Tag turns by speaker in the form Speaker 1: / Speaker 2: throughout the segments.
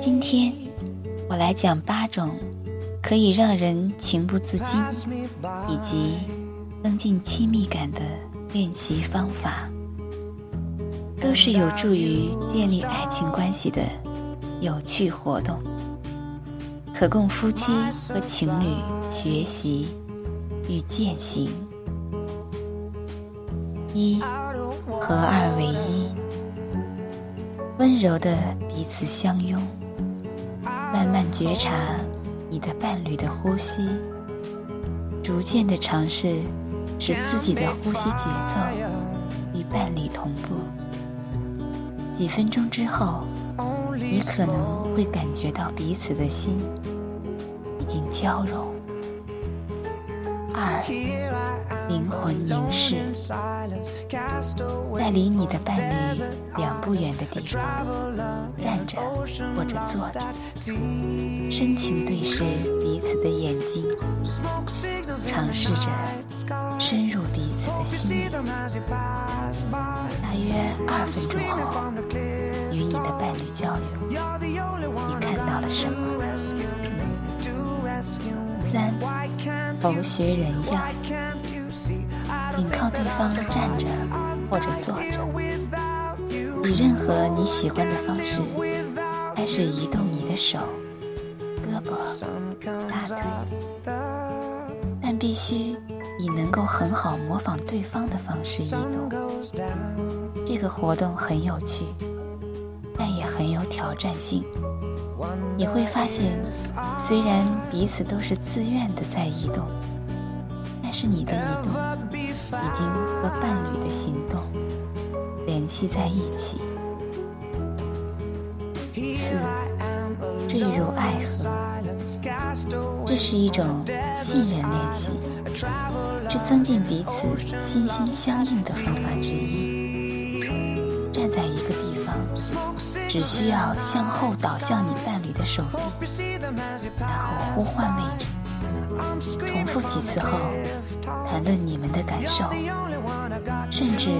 Speaker 1: 今天我来讲八种可以让人情不自禁以及增进亲密感的练习方法，都是有助于建立爱情关系的有趣活动，可供夫妻和情侣学习与践行。一合二为一，温柔的彼此相拥，慢慢觉察你的伴侣的呼吸，逐渐的尝试使自己的呼吸节奏与伴侣同步。几分钟之后，你可能会感觉到彼此的心已经交融。二，灵魂凝视，在离你的伴侣两步远的地方站着或者坐着，深情对视彼此的眼睛，尝试着深入彼此的心里。大约二分钟后，与你的伴侣交流，你看到了什么？三，头学人样，紧靠对方站着或者坐着，以任何你喜欢的方式开始移动你的手、胳膊、大腿，但必须以能够很好模仿对方的方式移动。这个活动很有趣，但也很有挑战性。你会发现，虽然彼此都是自愿的在移动，但是你的移动已经和伴侣的行动联系在一起。四，坠入爱河，这是一种信任练习，是增进彼此心心相印的方法之一。站在一个地方。只需要向后倒向你伴侣的手臂，然后呼唤位置，重复几次后，谈论你们的感受，甚至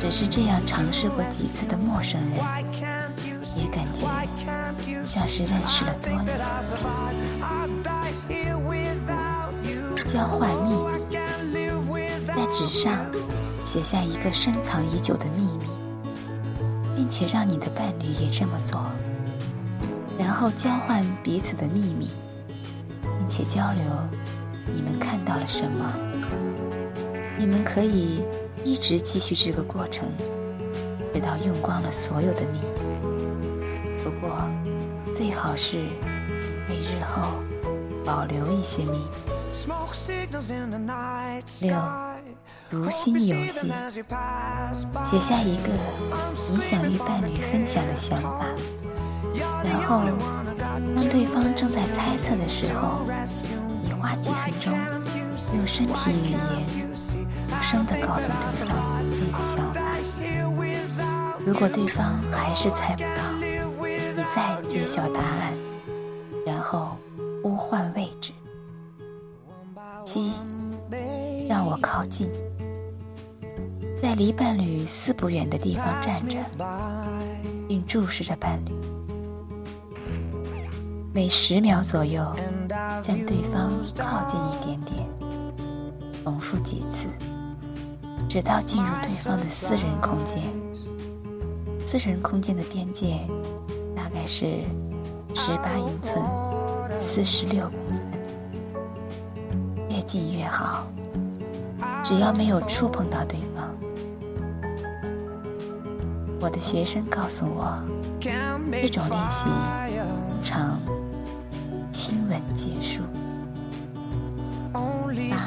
Speaker 1: 只是这样尝试过几次的陌生人，也感觉像是认识了多年。交换秘密，在纸上写下一个深藏已久的秘密。并且让你的伴侣也这么做，然后交换彼此的秘密，且交流你们看到了什么。你们可以一直继续这个过程，直到用光了所有的秘密。不过，最好是为日后保留一些秘密。六。读心游戏，写下一个你想与伴侣分享的想法，然后当对方正在猜测的时候，你花几分钟用身体语言无声地告诉对方你的想法。如果对方还是猜不到，你再揭晓答案，然后呼唤位置。七，让我靠近。在离伴侣四不远的地方站着，并注视着伴侣。每十秒左右，将对方靠近一点点，重复几次，直到进入对方的私人空间。私人空间的边界大概是十八英寸，四十六公分，越近越好。只要没有触碰到对方。我的学生告诉我，这种练习通常亲吻结束。八，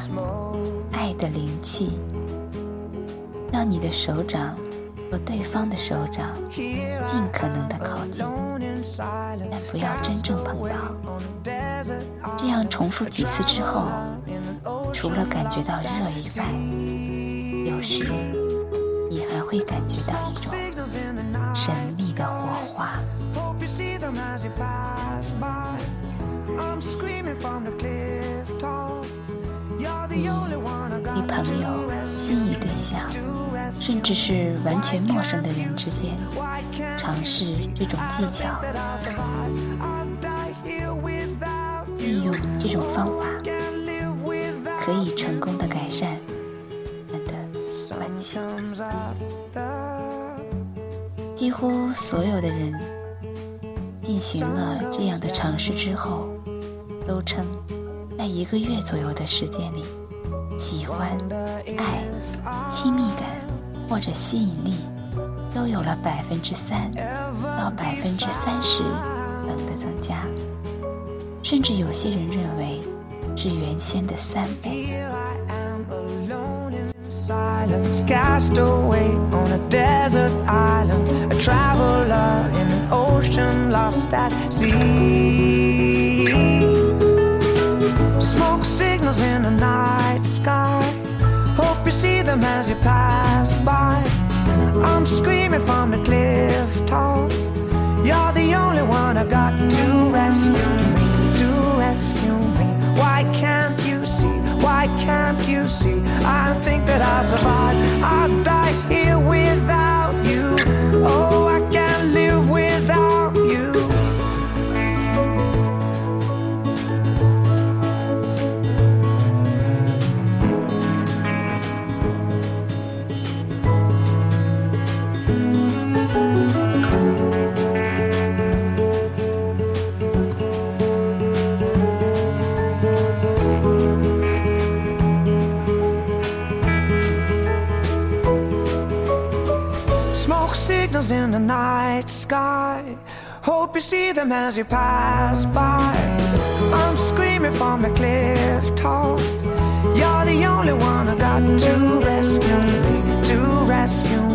Speaker 1: 爱的灵气，让你的手掌和对方的手掌尽可能的靠近，但不要真正碰到。这样重复几次之后，除了感觉到热以外，有时你还会感觉到一种。神秘的火花。你与朋友、心仪对象
Speaker 2: 甚至是完全陌生的人之间，尝试这种技巧，利用这种方法，可以成功的改善们的关系。几乎所有的人进行了这样的尝试之后，都称在一个月左右的时间里，喜欢、爱、亲密感或者吸引力都有了百分之三到百分之三十等的增加，甚至有些人认为是原先的三倍。silence, cast away on a desert island, a traveler in an ocean lost at sea. Smoke signals in the night sky, hope you see them as you pass by. I'm screaming from the cliff top. You're the only one I got to rescue me, to rescue me. Why can't you see? Why can't you see? I think that I'll survive. I'll die here without signals in the night sky. Hope you see them as you pass by. I'm screaming from the cliff top. You're the only one I got to rescue me, to rescue